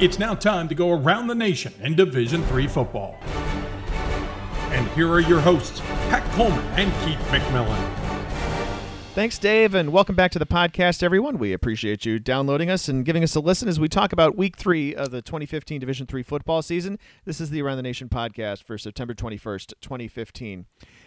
It's now time to go around the nation in Division Three football. And here are your hosts, Pat Coleman and Keith McMillan. Thanks, Dave, and welcome back to the podcast, everyone. We appreciate you downloading us and giving us a listen as we talk about Week Three of the 2015 Division Three football season. This is the Around the Nation podcast for September 21st, 2015.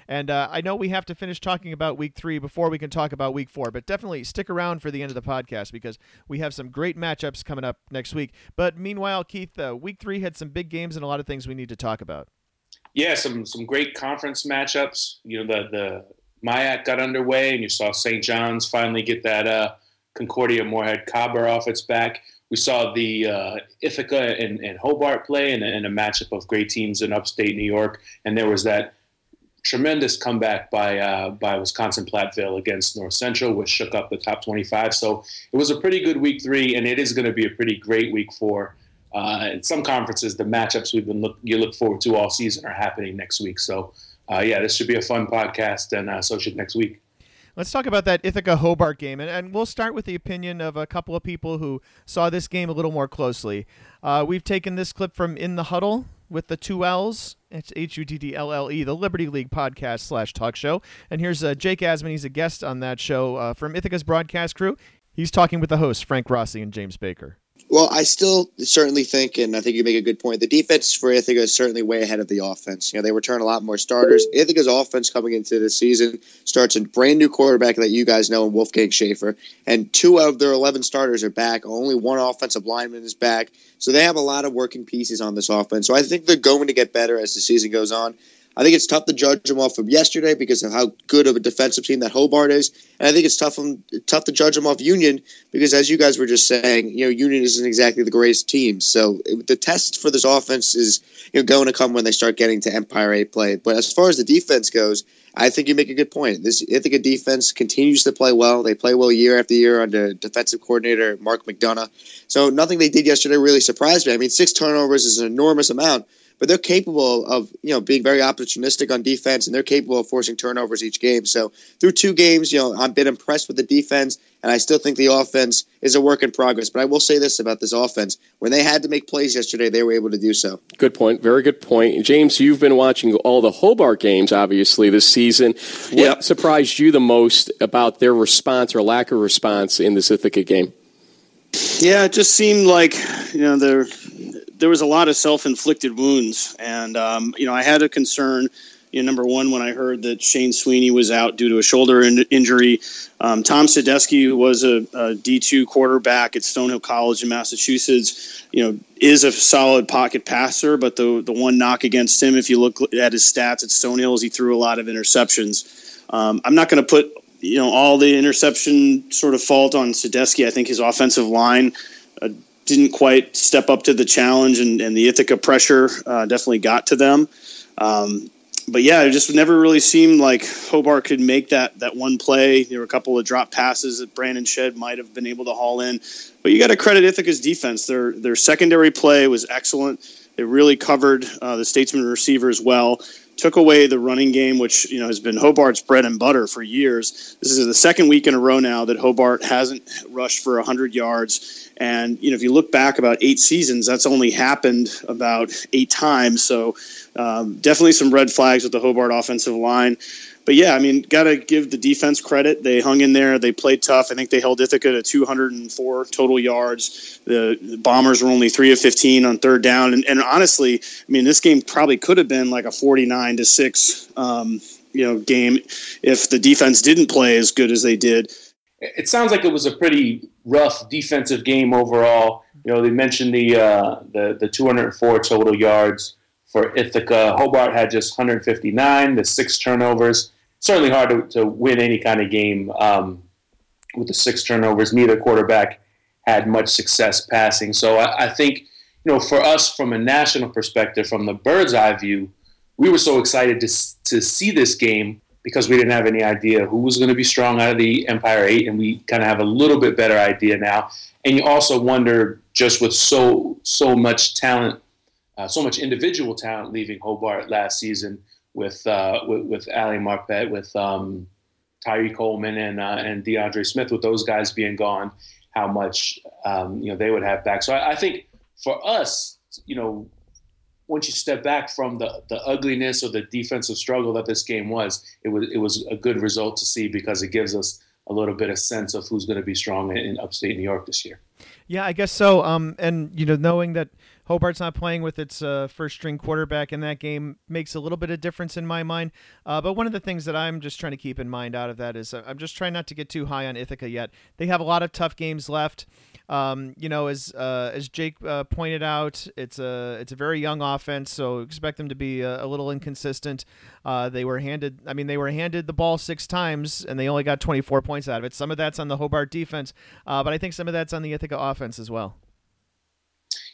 And uh, I know we have to finish talking about Week Three before we can talk about Week Four, but definitely stick around for the end of the podcast because we have some great matchups coming up next week. But meanwhile, Keith, uh, Week Three had some big games and a lot of things we need to talk about. Yeah, some some great conference matchups. You know, the the MIAC got underway, and you saw St. John's finally get that uh, Concordia Moorhead Cobber off its back. We saw the uh, Ithaca and, and, Hobart play in in a matchup of great teams in upstate New York, and there was that tremendous comeback by uh, by Wisconsin Platteville against North Central, which shook up the top 25. So it was a pretty good week three, and it is going to be a pretty great week four. Uh, in some conferences, the matchups we've been look you look forward to all season are happening next week. So uh, yeah, this should be a fun podcast, and uh, so should next week. Let's talk about that Ithaca Hobart game, and, and we'll start with the opinion of a couple of people who saw this game a little more closely. Uh, we've taken this clip from In the Huddle with the two L's. It's H U D D L L E, the Liberty League podcast slash talk show. And here's uh, Jake Asman. He's a guest on that show uh, from Ithaca's broadcast crew. He's talking with the hosts, Frank Rossi and James Baker. Well, I still certainly think, and I think you make a good point. The defense for Ithaca is certainly way ahead of the offense. You know, they return a lot more starters. Ithaca's offense coming into the season starts a brand new quarterback that you guys know, Wolfgang Schaefer, and two of their eleven starters are back. Only one offensive lineman is back, so they have a lot of working pieces on this offense. So I think they're going to get better as the season goes on. I think it's tough to judge them off of yesterday because of how good of a defensive team that Hobart is, and I think it's tough um, tough to judge them off Union because, as you guys were just saying, you know, Union isn't exactly the greatest team. So it, the test for this offense is you know going to come when they start getting to Empire Eight play. But as far as the defense goes, I think you make a good point. This Ithaca defense continues to play well. They play well year after year under defensive coordinator Mark McDonough. So nothing they did yesterday really surprised me. I mean, six turnovers is an enormous amount but they're capable of you know being very opportunistic on defense, and they're capable of forcing turnovers each game. So through two games, you know I've been impressed with the defense, and I still think the offense is a work in progress. But I will say this about this offense: when they had to make plays yesterday, they were able to do so. Good point. Very good point, James. You've been watching all the Hobart games, obviously this season. What yep. surprised you the most about their response or lack of response in this Ithaca game? Yeah, it just seemed like you know they're there was a lot of self-inflicted wounds, and um, you know I had a concern. You know, number one, when I heard that Shane Sweeney was out due to a shoulder in- injury, um, Tom Sadesky, who was a a D2 quarterback at Stonehill College in Massachusetts, you know, is a solid pocket passer. But the the one knock against him, if you look at his stats at Stonehill, is he threw a lot of interceptions. Um, I'm not going to put you know all the interception sort of fault on Sadesky. I think his offensive line uh, didn't quite step up to the challenge, and, and the Ithaca pressure uh, definitely got to them. Um, but yeah, it just never really seemed like Hobart could make that that one play. There were a couple of drop passes that Brandon Shed might have been able to haul in, but you got to credit Ithaca's defense. Their their secondary play was excellent. They really covered uh, the Statesmen receivers well took away the running game, which you know has been Hobart's bread and butter for years. This is the second week in a row now that Hobart hasn't rushed for 100 yards. And you know, if you look back about eight seasons, that's only happened about eight times. So um, definitely some red flags with the Hobart offensive line but yeah, I mean, got to give the defense credit. They hung in there. They played tough. I think they held Ithaca to 204 total yards. The, the Bombers were only three of 15 on third down. And, and, honestly, I mean, this game probably could have been like a 49 to six, um, you know, game if the defense didn't play as good as they did. It sounds like it was a pretty rough defensive game overall. You know, they mentioned the uh, the the 204 total yards for Ithaca. Hobart had just 159, the six turnovers. Certainly hard to, to win any kind of game um, with the six turnovers. Neither quarterback had much success passing. So I, I, think, you know, for us from a national perspective, from the bird's eye view, we were so excited to, to see this game because we didn't have any idea who was going to be strong out of the Empire Eight, and we kind of have a little bit better idea now. And you also wonder, just with so so much talent uh, so much individual talent leaving Hobart last season with uh, with, with Ali Marpet, with um, Tyree Coleman, and uh, and DeAndre Smith. With those guys being gone, how much um, you know they would have back. So I, I, think for us, you know, once you step back from the, the ugliness or the defensive struggle that this game was, it was it was a good result to see because it gives us a little bit of sense of who's going to be strong in upstate New York this year. Yeah, I guess so. Um, and you know, knowing that Hobart's not playing with its uh, first string quarterback in that game makes a little bit of difference in my mind. Uh, but one of the things that I'm just trying to keep in mind out of that is uh, I'm just trying not to get too high on Ithaca yet. They have a lot of tough games left. Um, you know, as uh, as Jake uh, pointed out, it's a it's a very young offense, so expect them to be a, a little inconsistent. Uh, they were handed, I mean, they were handed the ball six times, and they only got 24 points out of it. Some of that's on the Hobart defense, uh, but I think some of that's on the Ithaca offense as well.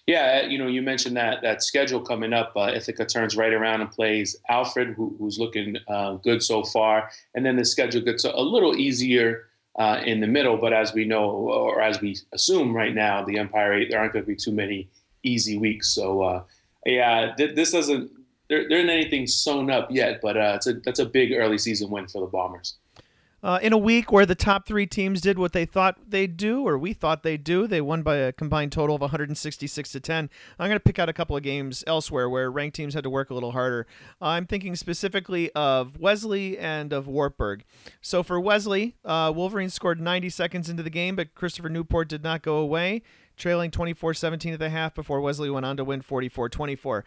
Yeah, you know, you mentioned that that schedule coming up. Uh, Ithaca turns right around and plays Alfred, who, who's looking uh, good so far, and then the schedule gets a, little easier uh, in the middle. But as we know, or as we assume right now, the Empire Eight, there aren't going to be too many easy weeks. So, uh, yeah, th- this doesn't there, there isn't anything sewn up yet, but uh, it's a that's a big early season win for the Bombers. Uh, in a week where the top three teams did what they thought they'd do, or we thought they'd do, they won by a combined total of 166 to 10. I'm going to pick out a couple of games elsewhere where ranked teams had to work a little harder. I'm thinking specifically of Wesley and of Wartburg. So for Wesley, uh, Wolverine scored 90 seconds into the game, but Christopher Newport did not go away, trailing 24 17 at the half before Wesley went on to win 44 24.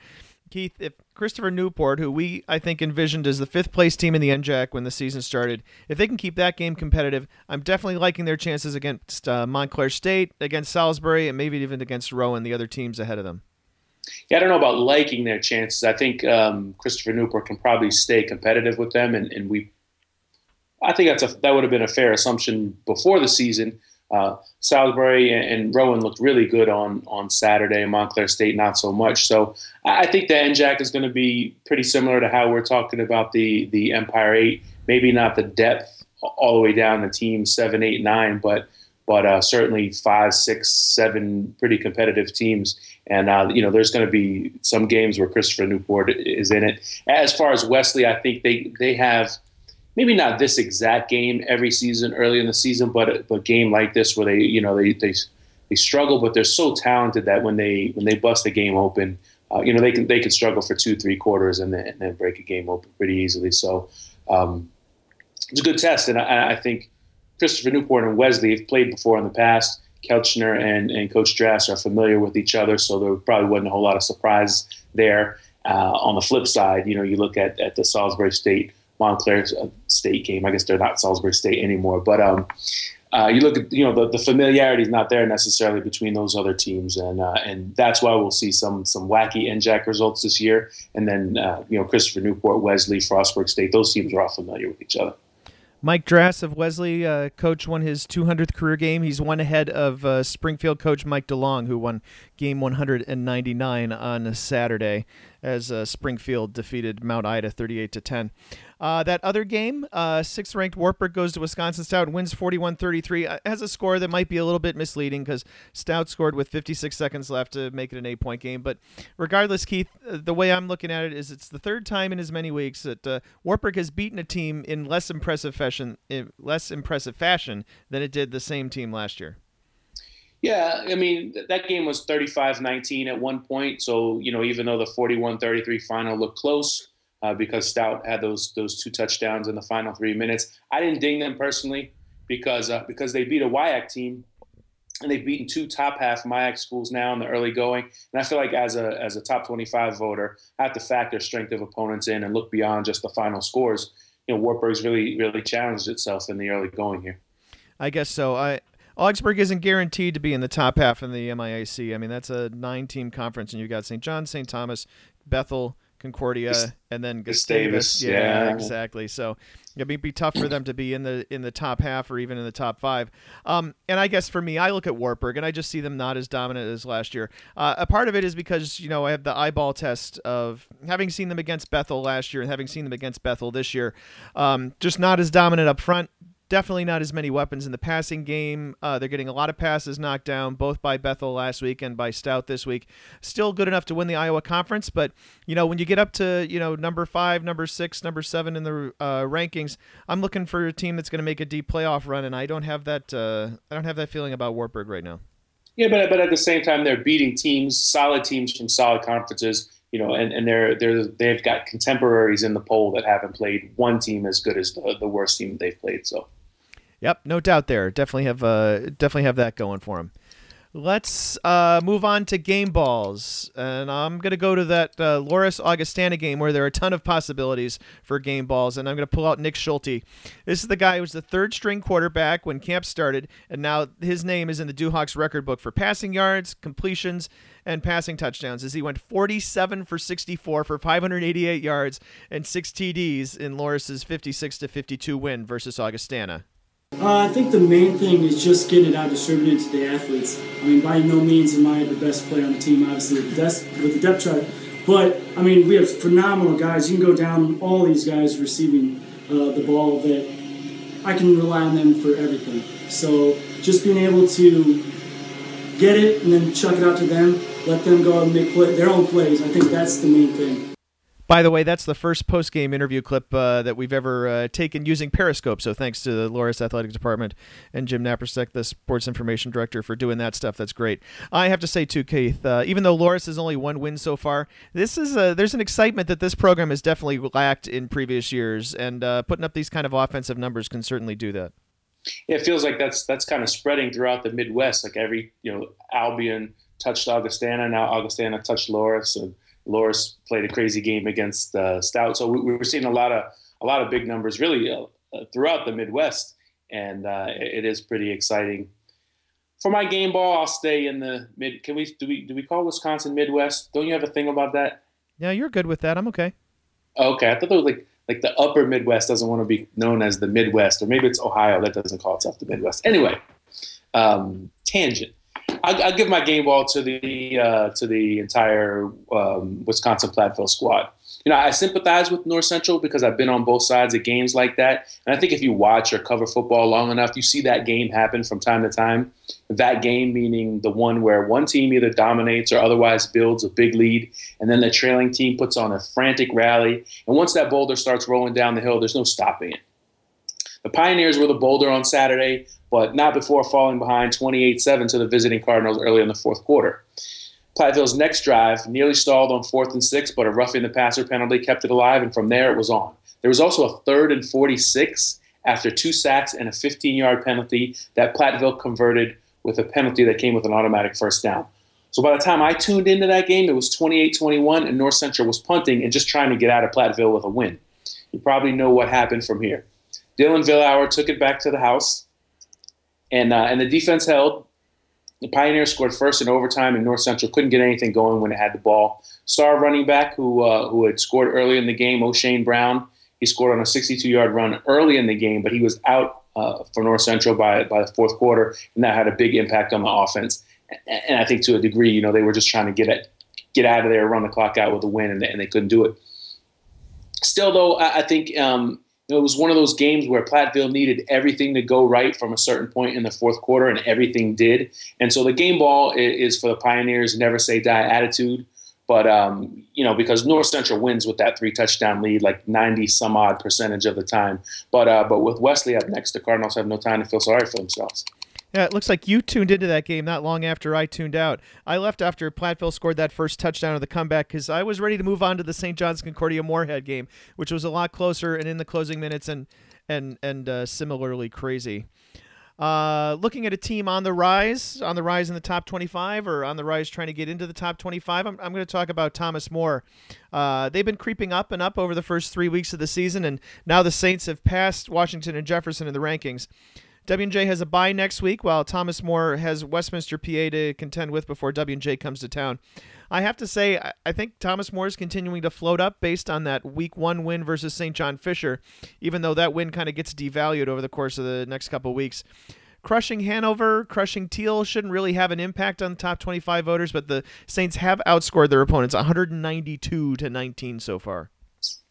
Keith, if Christopher Newport, who we I think envisioned as the fifth place team in the NJAC when the season started, if they can keep that game competitive, I'm definitely liking their chances against uh, Montclair State, against Salisbury, and maybe even against Rowan, the other teams ahead of them. Yeah, I don't know about liking their chances. I think um, Christopher Newport can probably stay competitive with them, and, and we. I think that's a that would have been a fair assumption before the season. Uh, Salisbury and, Rowan looked really good on on Saturday. Montclair State not so much. So I think the NJAC is going to be pretty similar to how we're talking about the the Empire Eight. Maybe not the depth all the way down to team seven, eight, nine, but but uh, certainly five, six, seven pretty competitive teams. And uh, you know, there's going to be some games where Christopher Newport is in it. As far as Wesley, I think they they have maybe not this exact game every season early in the season, but a, game like this where they you know they they they struggle, but they're so talented that when they when they bust a game open, uh, you know they can they can struggle for two three quarters and then, and then break a game open pretty easily. So um, it's a good test, and I, I, think Christopher Newport and Wesley have played before in the past. Kelchner and, and Coach Drass are familiar with each other, so there probably wasn't a whole lot of surprise there. Uh, on the flip side, you know, you look at, at the Salisbury State Montclair State game. I guess they're not Salisbury State anymore, but um, uh, you look at you know the, the familiarity is not there necessarily between those other teams, and uh, and that's why we'll see some some wacky NJAC results this year. And then uh, you know Christopher Newport, Wesley, Frostburg State, those teams are all familiar with each other. Mike Drass of Wesley, uh, coach, won his 200th career game. He's one ahead of uh, Springfield coach Mike DeLong, who won game 199 on Saturday as uh, Springfield defeated Mount Ida 38 to 10. Uh, that other game, uh, sixth ranked Wartburg goes to Wisconsin Stout and wins 41 33. Uh, has a score that might be a little bit misleading because Stout scored with 56 seconds left to make it an eight point game. But regardless, Keith, uh, the way I'm looking at it is it's the third time in as many weeks that uh, has beaten a team in less impressive fashion, in less impressive fashion than it did the same team last year. Yeah, I mean, that game was 35 19 at one point. So, you know, even though the 41 33 final looked close, uh, because Stout had those those two touchdowns in the final three minutes. I didn't ding them personally because uh, because they beat a WIAC team and they've beaten two top half MIAC schools now in the early going. And I feel like as a as a top 25 voter, I have to factor strength of opponents in and look beyond just the final scores. You know, Wartburg's really really challenged itself in the early going here. I guess so. I Augsburg isn't guaranteed to be in the top half in the MIAC. I mean, that's a nine-team conference, and you have got St. John, St. Thomas, Bethel, Concordia, and then Gustavus. Gustavus. Yeah, yeah, exactly. So it'd be be, tough for them to be in the in the top half or even in the top five. Um, and I guess for me, I look at Wartburg and I just see them not as dominant as last year. Uh, a part of it is because you know I have the eyeball test of having seen them against Bethel last year and having seen them against Bethel this year. Um, just not as dominant up front definitely not as many weapons in the passing game. Uh, they're getting a lot of passes knocked down, both by Bethel last week and by Stout this week. Still good enough to win the Iowa Conference, but you know when you get up to you know number five, number six, number seven in the uh, rankings, I'm looking for a team that's going to make a deep playoff run, and I don't have that. Uh, I don't have that feeling about Wartburg right now. Yeah, but but at the same time, they're beating teams, solid teams from solid conferences. You know, and, and they're they're they've got contemporaries in the poll that haven't played one team as good as the, the worst team they've played. So, yep, no doubt there. Definitely have uh definitely have that going for him. Let's uh, move on to game balls. And I'm to go to that uh, Loras Augustana game where there are a ton of possibilities for game balls. And I'm to pull out Nick Schulte. This is the guy who was the third string quarterback when camp started. And now his name is in the Duhawks record book for passing yards, completions, and passing touchdowns as he went 47 for 64 for 588 yards and six TDs in Loras's 56 to 52 win versus Augustana. Uh, I think the main thing is just getting it out distributed to the athletes. I mean, by no means am I the best player on the team, obviously, with the, with the depth chart. But, I mean, we have phenomenal guys. You can go down all these guys receiving uh, the ball that I can rely on them for everything. So just being able to get it and then chuck it out to them, let them go and make play, their own plays, I think that's the main thing. By the way, that's the first post game interview clip uh, that we've ever uh, taken using Periscope. So thanks to the Loras Athletic Department and Jim Naparsek, the sports information director, for doing that stuff. That's great. I have to say too, Keith, uh, even though Loras has only one win so far, this is a, there's an excitement that this program has definitely lacked in previous years, and uh, putting up these kind of offensive numbers can certainly do that. Yeah, it feels like that's that's kind of spreading throughout the Midwest. Like every you know Albion touched Augustana, now Augustana touched Loras, and Loras played a crazy game against uh, Stout. So we, we, were seeing a lot of a lot of big numbers really uh, throughout the Midwest, and uh, it, is pretty exciting. For my game ball, I'll stay in the mid. Can we do we do we call Wisconsin Midwest? Don't you have a thing about that? Yeah, you're good with that. I'm okay. Okay, I thought it was like like the Upper Midwest doesn't want to be known as the Midwest, or maybe it's Ohio that doesn't call itself the Midwest. Anyway, um, tangent. I, I give my game ball to the uh, to the entire um, Wisconsin Platteville squad. You know, I sympathize with North Central because I've been on both sides of games like that, and I think if you watch or cover football long enough, you see that game happen from time to time. That game meaning the one where one team either dominates or otherwise builds a big lead, and then the trailing team puts on a frantic rally, and once that boulder starts rolling down the hill, there's no stopping it. The Pioneers were the boulder on Saturday, but not before falling behind 28 7 to the visiting Cardinals early in the fourth quarter. Platteville's next drive nearly stalled on fourth and six, but a roughing the passer penalty kept it alive, and from there it was on. There was also a third and 46 after two sacks and a 15 yard penalty that Platteville converted with a penalty that came with an automatic first down. So by the time I tuned into that game, it was 28 21, and North Central was punting and just trying to get out of Platteville with a win. You probably know what happened from here. Dylan Villauer took it back to the house and uh, and the defense held. The Pioneers scored first in overtime, and North Central couldn't get anything going when it had the ball. Star running back who uh, who had scored early in the game, O'Shane Brown, he scored on a 62-yard run early in the game, but he was out uh, for North Central by by the fourth quarter, and that had a big impact on the offense. And I think to a degree, you know, they were just trying to get it, get out of there, run the clock out with a win, and they, and they couldn't do it. Still, though, I, I think um, it was one of those games where Platteville needed everything to go right from a certain point in the fourth quarter, and everything did. And so the game ball is for the Pioneers' never say die attitude. But um, you know, because North Central wins with that three touchdown lead, like ninety some odd percentage of the time. But uh, but with Wesley up next, the Cardinals have no time to feel sorry for themselves. Yeah, it looks like you tuned into that game not long after I tuned out. I left after Platteville scored that first touchdown of the comeback because I was ready to move on to the St. John's Concordia Moorhead game, which was a lot closer and in the closing minutes and and and uh, similarly crazy. Uh, looking at a team on the rise, on the rise in the top 25, or on the rise trying to get into the top 25, I'm, I'm going to talk about Thomas More. Uh, they've been creeping up and up over the first three weeks of the season, and now the Saints have passed Washington and Jefferson in the rankings. W&J has a bye next week, while Thomas More has Westminster, PA to contend with before W&J comes to town. I have to say, I think Thomas More is continuing to float up based on that Week One win versus St. John Fisher, even though that win kind of gets devalued over the course of the next couple weeks. Crushing Hanover, crushing Thiel shouldn't really have an impact on the top 25 voters, but the Saints have outscored their opponents 192 to 19 so far.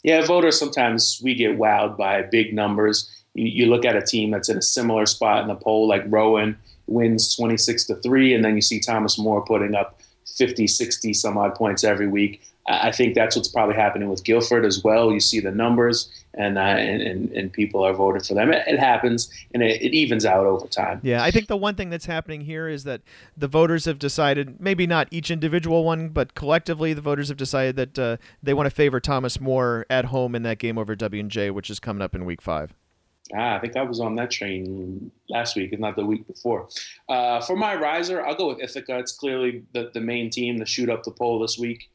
Yeah, voters sometimes we get wowed by big numbers you, you look at a team that's in a similar spot in the poll, like Rowan wins 26 to 3, and then you see Thomas More putting up 50, 60 some odd points every week. I think that's what's probably happening with Guilford as well. You see the numbers, and uh, and, and, and people are voting for them. It, it happens, and it, it, evens out over time. Yeah, I think the one thing that's happening here is that the voters have decided, maybe not each individual one, but collectively, the voters have decided that uh, they want to favor Thomas More at home in that game over W and J, which is coming up in Week Five. Ah, I think I was on that train last week, if not the week before. Uh, for my riser, I'll go with Ithaca. It's clearly the, the main team to shoot up the poll this week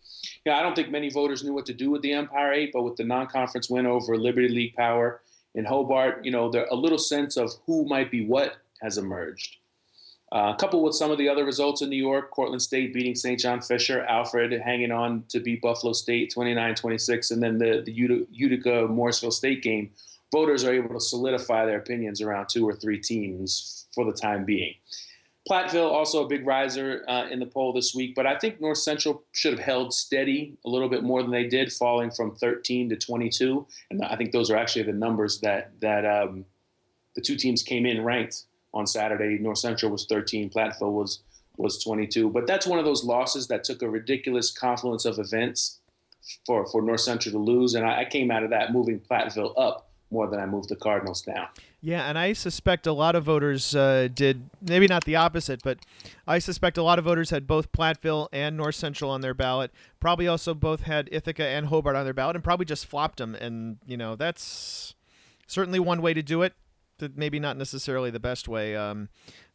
know, I don't think many voters knew what to do with the Empire Eight, but with the non-conference win over Liberty League Power in Hobart, you know, there a little sense of who might be what has emerged. Uh, coupled with some of the other results in New York, Cortland State beating St. John Fisher, Alfred hanging on to beat Buffalo State 29-26, and then the, the Utica Morrisville State game, voters are able to solidify their opinions around two or three teams for the time being. Platteville also a big riser uh, in the poll this week, but I think North Central should have held steady a little bit more than they did, falling from 13 to 22. And I think those are actually the numbers that that um, the two teams came in ranked on Saturday. North Central was 13, Platteville was was 22. But that's one of those losses that took a ridiculous confluence of events for for North Central to lose, and I, I came out of that moving Platteville up more than I moved the Cardinals down. Yeah, and I suspect a lot of voters uh, did maybe not the opposite, but I suspect a lot of voters had both Platteville and North Central on their ballot. Probably also both had Ithaca and Hobart on their ballot, and probably just flopped them. And you know that's certainly one way to do it maybe not necessarily the best way. Um,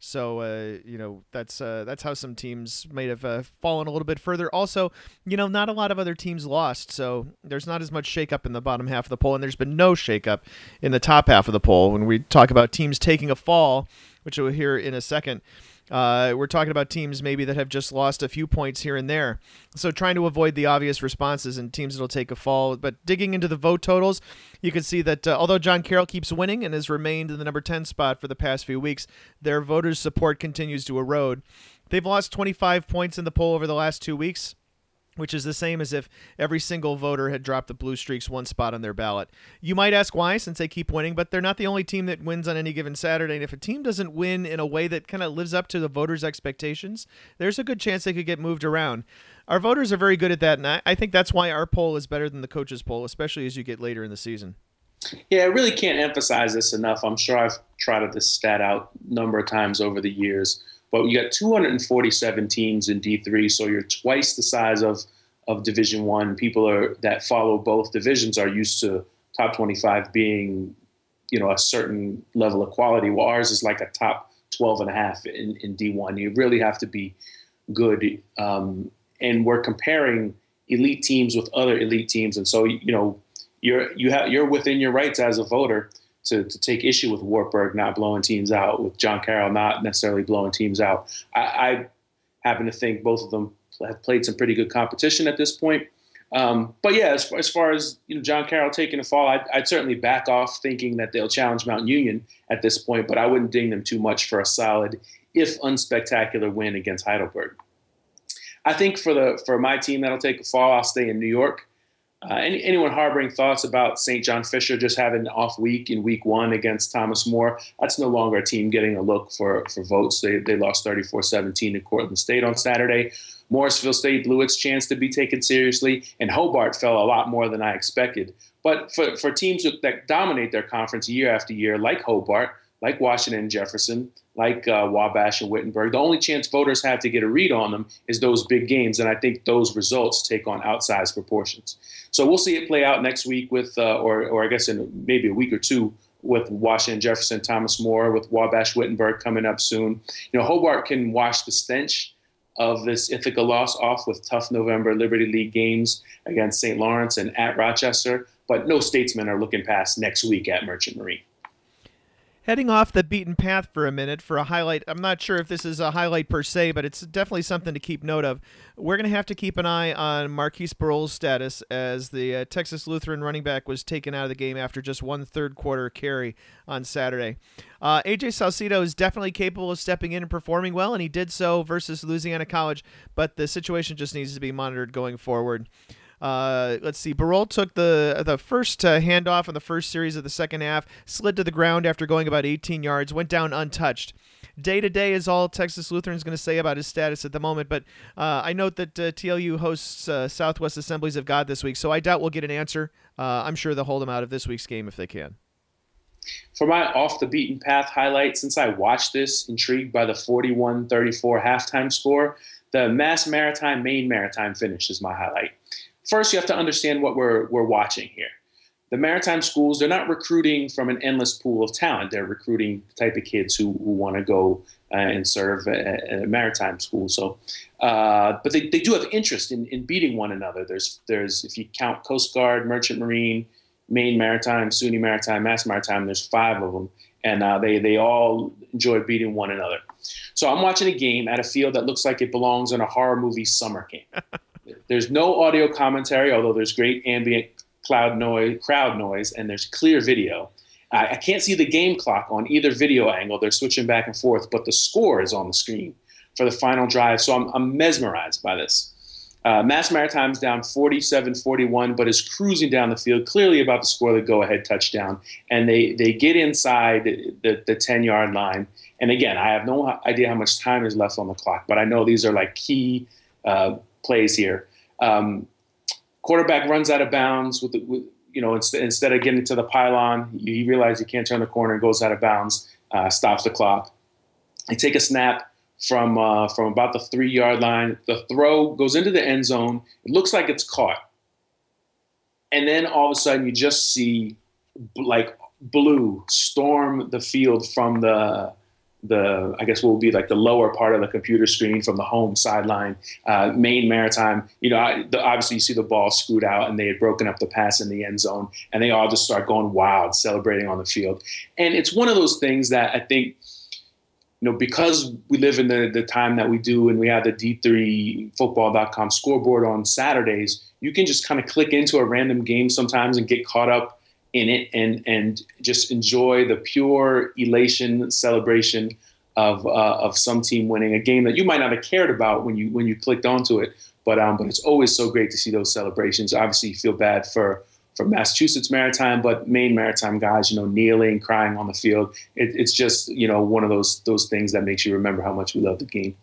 so uh, you know that's uh, that's how some teams might have uh, fallen a little bit further. Also, you know, not a lot of other teams lost, so there's not as much shakeup in the bottom half of the poll, and there's been no shakeup in the top half of the poll. When we talk about teams taking a fall, which we'll hear in a second. Uh, we're talking about teams maybe that have just lost a few points here and there. So trying to avoid the obvious responses and teams that'll take a fall. But digging into the vote totals, you can see that uh, although John Carroll keeps winning and has remained in the number 10 spot for the past few weeks, their voters' support continues to erode. They've lost 25 points in the poll over the last two weeks which is the same as if every single voter had dropped the Blue Streaks one spot on their ballot. You might ask why, since they keep winning, but they're not the only team that wins on any given Saturday. And if a team doesn't win in a way that kind of lives up to the voters' expectations, there's a good chance they could get moved around. Our voters are very good at that, and I, I think that's why our poll is better than the coaches' poll, especially as you get later in the season. Yeah, I really can't emphasize this enough. I'm sure I've trotted this stat out a number of times over the years but you got 247 teams in D3, so you're twice the size of of Division One. People are that follow both divisions are used to top 25 being, you know, a certain level of quality. Well, ours is like a top 12 and a half in, in D1. You really have to be good. Um, and we're comparing elite teams with other elite teams, and so you know you're you have you're within your rights as a voter to, to take issue with Wartburg not blowing teams out, with John Carroll not necessarily blowing teams out. I, I happen to think both of them have played some pretty good competition at this point. Um, but yeah, as far, as far as you know, John Carroll taking a fall, I'd, I'd, certainly back off thinking that they'll challenge Mount Union at this point. But I wouldn't ding them too much for a solid, if unspectacular, win against Heidelberg. I think for the for my team that'll take a fall, I'll stay in New York. Uh, any, anyone harboring thoughts about St. John Fisher just having an off week in week one against Thomas More, that's no longer a team getting a look for, for votes. They, they lost 34 17 to Cortland State on Saturday. Morrisville State blew its chance to be taken seriously, and Hobart fell a lot more than I expected. But for, for teams that dominate their conference year after year, like Hobart, like Washington and Jefferson, like uh, Wabash and Wittenberg, the only chance voters have to get a read on them is those big games, and I think those results take on outsized proportions. So we'll see it play out next week with, uh, or, or I guess in maybe a week or two with Washington, Jefferson, Thomas More, with Wabash, Wittenberg coming up soon. You know, Hobart can wash the stench of this Ithaca loss off with tough November Liberty League games against St. Lawrence and at Rochester, but no statesmen are looking past next week at Merchant Marine. Heading off the beaten path for a minute for a highlight. I'm not sure if this is a highlight per se, but it's definitely something to keep note of. We're going to have to keep an eye on Marquise Barole's status as the uh, Texas Lutheran running back was taken out of the game after just one third quarter carry on Saturday. Uh, AJ Salcido is definitely capable of stepping in and performing well, and he did so versus Louisiana College, but the situation just needs to be monitored going forward. Uh, let's see. Barol took the the first uh, handoff in the first series of the second half, slid to the ground after going about 18 yards, went down untouched. day to day is all Texas Lutheran is going to say about his status at the moment. But uh, I note that uh, TLU hosts uh, Southwest Assemblies of God this week, so I doubt we'll get an answer. Uh, I'm sure they'll hold him out of this week's game if they can. For my off the beaten path highlight, since I watched this, intrigued by the 41 34 halftime score, the Mass Maritime, Maine Maritime finish is my highlight. First, you have to understand what we're, we're watching here. The maritime schools they're not recruiting from an endless pool of talent. They're recruiting the type of kids who, who want to go uh, and serve at, a maritime school. So uh, but they, they do have interest in, in beating one another. There's there's if you count coast guard merchant marine maine maritime suny maritime mass maritime there's five of them and uh, they they all enjoy beating one another. So i'm watching a game at a field that looks like it belongs in a horror movie summer game there's no audio commentary although there's great ambient cloud noise, crowd noise, and there's clear video. I, I can't see the game clock on either video angle. They're switching back and forth, but the score is on the screen for the final drive. So I'm, I'm mesmerized by this. Uh, Mass Maritime's down 47 41, but is cruising down the field, clearly about to score the go ahead touchdown. And they, they get inside the, the 10 yard line. And again, I have no idea how much time is left on the clock, but I know these are like key uh, plays here. Um, quarterback runs out of bounds with, the, with you know instead, instead of getting to the pylon, you, realize you can't turn the corner, goes out of bounds, uh, stops the clock. They take a snap from uh, from about the three yard line. The throw goes into the end zone. It looks like it's caught, and then all of a sudden you just see like blue storm the field from the the I guess will be like the lower part of the computer screen from the home sideline, uh, Maine Maritime. You know, I, the, obviously you see the ball scoot out, and they had broken up the pass in the end zone, and they all just start going wild, celebrating on the field. And it's one of those things that I think. You know, because we live in the, the time that we do and we have the D3football.com scoreboard on Saturdays, you can just kind of click into a random game sometimes and get caught up in it and and just enjoy the pure elation celebration of uh, of some team winning a game that you might not have cared about when you when you clicked onto it. But um, but it's always so great to see those celebrations. Obviously, you feel bad for for Massachusetts Maritime, but Maine Maritime guys, you know, kneeling, crying on the field. It, it's just you know one of those those things that makes you remember how much we love the game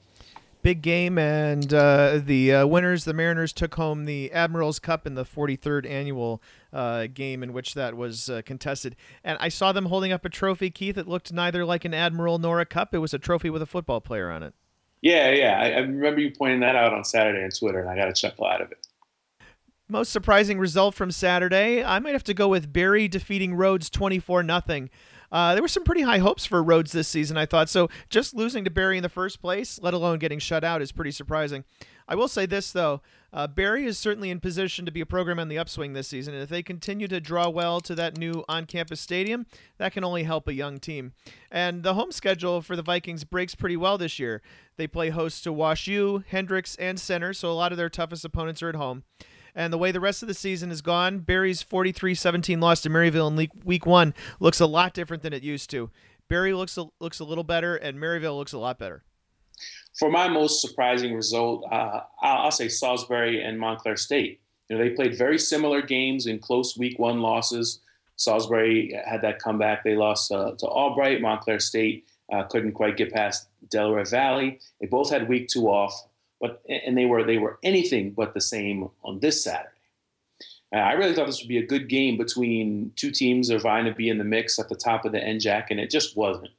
big game, and uh, the uh, winners, the Mariners, took home the Admirals Cup in the 43rd annual uh, game in which that was uh, contested. And I saw them holding up a trophy, Keith. It looked neither like an Admiral nor a cup. It was a trophy with a football player on it. Yeah, yeah. I, I remember you pointing that out on Saturday on Twitter, and I got a chuckle out of it. Most surprising result from Saturday, I might have to go with Berry defeating Rhodes 24 nothing. Uh, there were some pretty high hopes for Rhodes this season, I thought. So just losing to Berry in the first place, let alone getting shut out, is pretty surprising. I will say this, though. Uh, Berry is certainly in position to be a program on the upswing this season. And if they continue to draw well to that new on campus stadium, that can only help a young team. And the home schedule for the Vikings breaks pretty well this year. They play host to Wash U, Hendrix, and Centre, so a lot of their toughest opponents are at home. And the way the rest of the season has gone, Berry's 43 17 loss to Maryville in week one looks a lot different than it used to. Berry looks a, looks a little better, and Maryville looks a lot better. For my most surprising result, uh, I'll say Salisbury and Montclair State. You know, they played very similar games in close week one losses. Salisbury had that comeback. They lost uh, to Albright. Montclair State uh, couldn't quite get past Delaware Valley. They both had week two off but and they were they were anything but the same on this Saturday. Uh, I really thought this would be a good game between two teams that are vying to be in the mix at the top of the NJAC, and it just wasn't.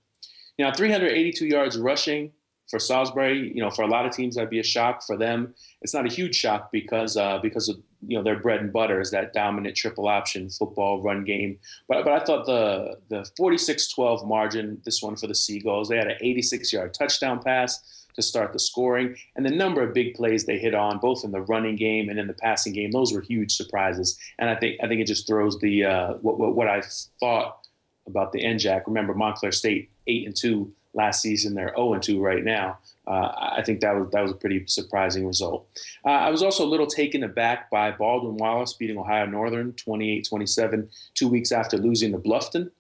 You know, 382 yards rushing for Salisbury. You know, for a lot of teams, that'd be a shock. For them, it's not a huge shock because uh, because of you know their bread and butter is that dominant triple option football run game. But but I thought the the 46-12 margin, this one for the Seagulls, they had an 86 yard touchdown pass to start the scoring. And the number of big plays they hit on, both in the running game and in the passing game, those were huge surprises. And I think I think it just throws the uh, what, what, what I thought about the NJAC. Remember Montclair State eight and two last season; they're zero and two right now. Uh, I think that was that was a pretty surprising result. Uh, I was also a little taken aback by Baldwin Wallace beating Ohio Northern 28-27 two weeks after losing to Bluffton.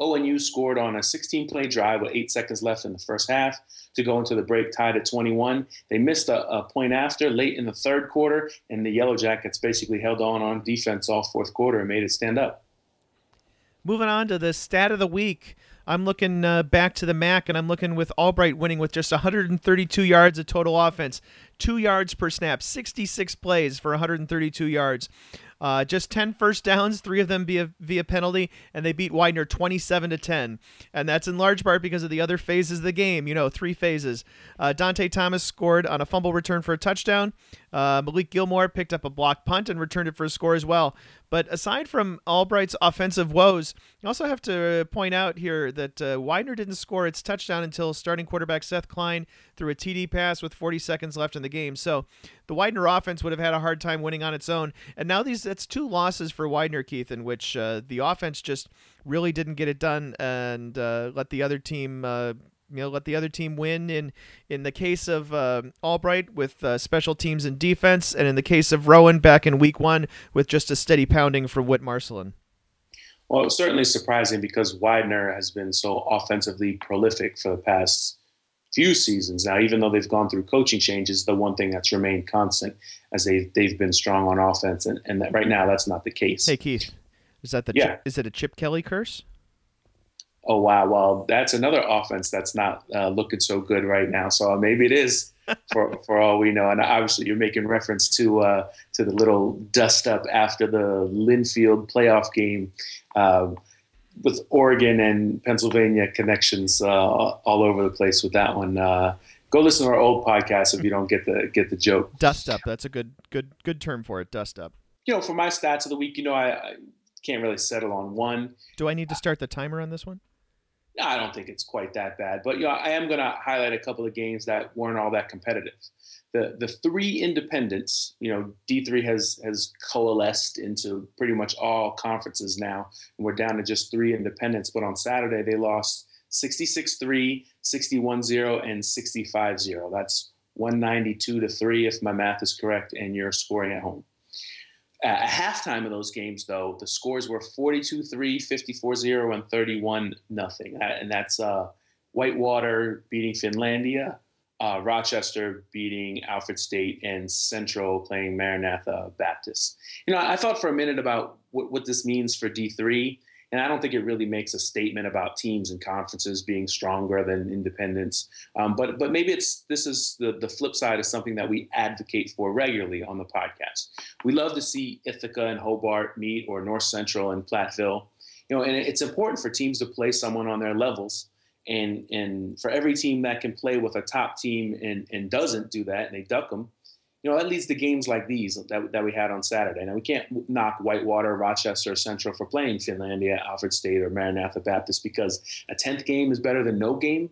ONU scored on a 16 play drive with eight seconds left in the first half to go into the break tied at 21. They missed a, a point after late in the third quarter, and the Yellow Jackets basically held on on defense all fourth quarter and made it stand up. Moving on to the stat of the week. I'm looking uh, back to the MAC, and I'm looking with Albright winning with just 132 yards of total offense, two yards per snap, 66 plays for 132 yards. Uh, just 10 first downs, three of them via via penalty, and they beat Widener 27 to 10. And that's in large part because of the other phases of the game. You know, three phases. Uh, Dante Thomas scored on a fumble return for a touchdown. Uh, Malik Gilmore picked up a block punt and returned it for a score as well. But aside from Albright's offensive woes, you also have to point out here that uh, Widener didn't score its touchdown until starting quarterback Seth Klein threw a TD pass with 40 seconds left in the game. So the Widener offense would have had a hard time winning on its own. And now these that's two losses for Widener, Keith, in which uh, the offense just really didn't get it done and uh, let the other team uh, you know let the other team win in in the case of uh, Albright with uh, special teams and defense, and in the case of Rowan back in week one with just a steady pounding from Whit Marcelin. Well, it's certainly surprising because Widener has been so offensively prolific for the past few seasons now. Even though they've gone through coaching changes, the one thing that's remained constant as they they've been strong on offense, and, and that right now that's not the case. Hey Keith, is that the yeah. Chip, is it a Chip Kelly curse? Oh wow, well that's another offense that's not uh, looking so good right now. So maybe it is for for all we know. And obviously, you're making reference to uh, to the little dust up after the Linfield playoff game. Uh, with Oregon and Pennsylvania connections uh, all over the place with that one. Uh, go listen to our old podcast if you don't get the get the joke. Dust up. That's a good good good term for it. Dust up. You know, for my stats of the week, you know, I, I can't really settle on one. Do I need to start the timer on this one? I don't think it's quite that bad, but you know, I am going to highlight a couple of games that weren't all that competitive. The the three independents, you know, D three has has coalesced into pretty much all conferences now, and we're down to just three independents. But on Saturday, they lost 66-3, 61-0, and 65-0. That's 192 to three, if my math is correct, and you're scoring at home. At halftime of those games, though, the scores were 42 3, 54 0, and 31 nothing. And that's uh, Whitewater beating Finlandia, uh, Rochester beating Alfred State, and Central playing Maranatha Baptist. You know, I thought for a minute about what, what this means for D3. And I don't think it really makes a statement about teams and conferences being stronger than independents. Um, but but maybe it's this is the, the flip side of something that we advocate for regularly on the podcast. We love to see Ithaca and Hobart meet or North Central and Platteville. You know, and it's important for teams to play someone on their levels. And and for every team that can play with a top team and, and doesn't do that and they duck them, you know, that leads to games like these that, that we had on Saturday. Now, we can't knock Whitewater, Rochester Central for playing Finlandia, Alfred State, or Maranatha Baptist because a 10th game is better than no game.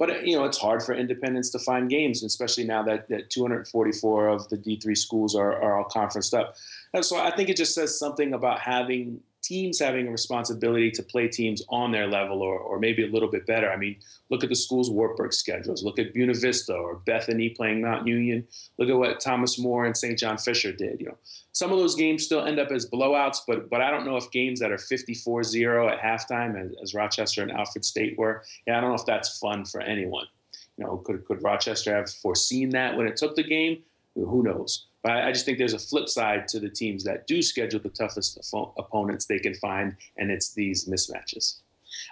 But, uh, you know, it's hard for independents to find games, especially now that, that 244 of the D3 schools are, are all conferenced up. And so I think it just says something about having teams having a responsibility to play teams on their level or, or maybe a little bit better. I mean, look at the school's Wartburg schedules. Look at Buena Vista or Bethany playing Mount Union. Look at what Thomas More and St. John Fisher did. You know, some of those games still end up as blowouts, but but I don't know if games that are 54-0 at halftime, as, as Rochester and Alfred State were, yeah, I don't know if that's fun for anyone. You know, could could Rochester have foreseen that when it took the game? Who knows? But I just think there's a flip side to the teams that do schedule the toughest opponents they can find, and it's these mismatches.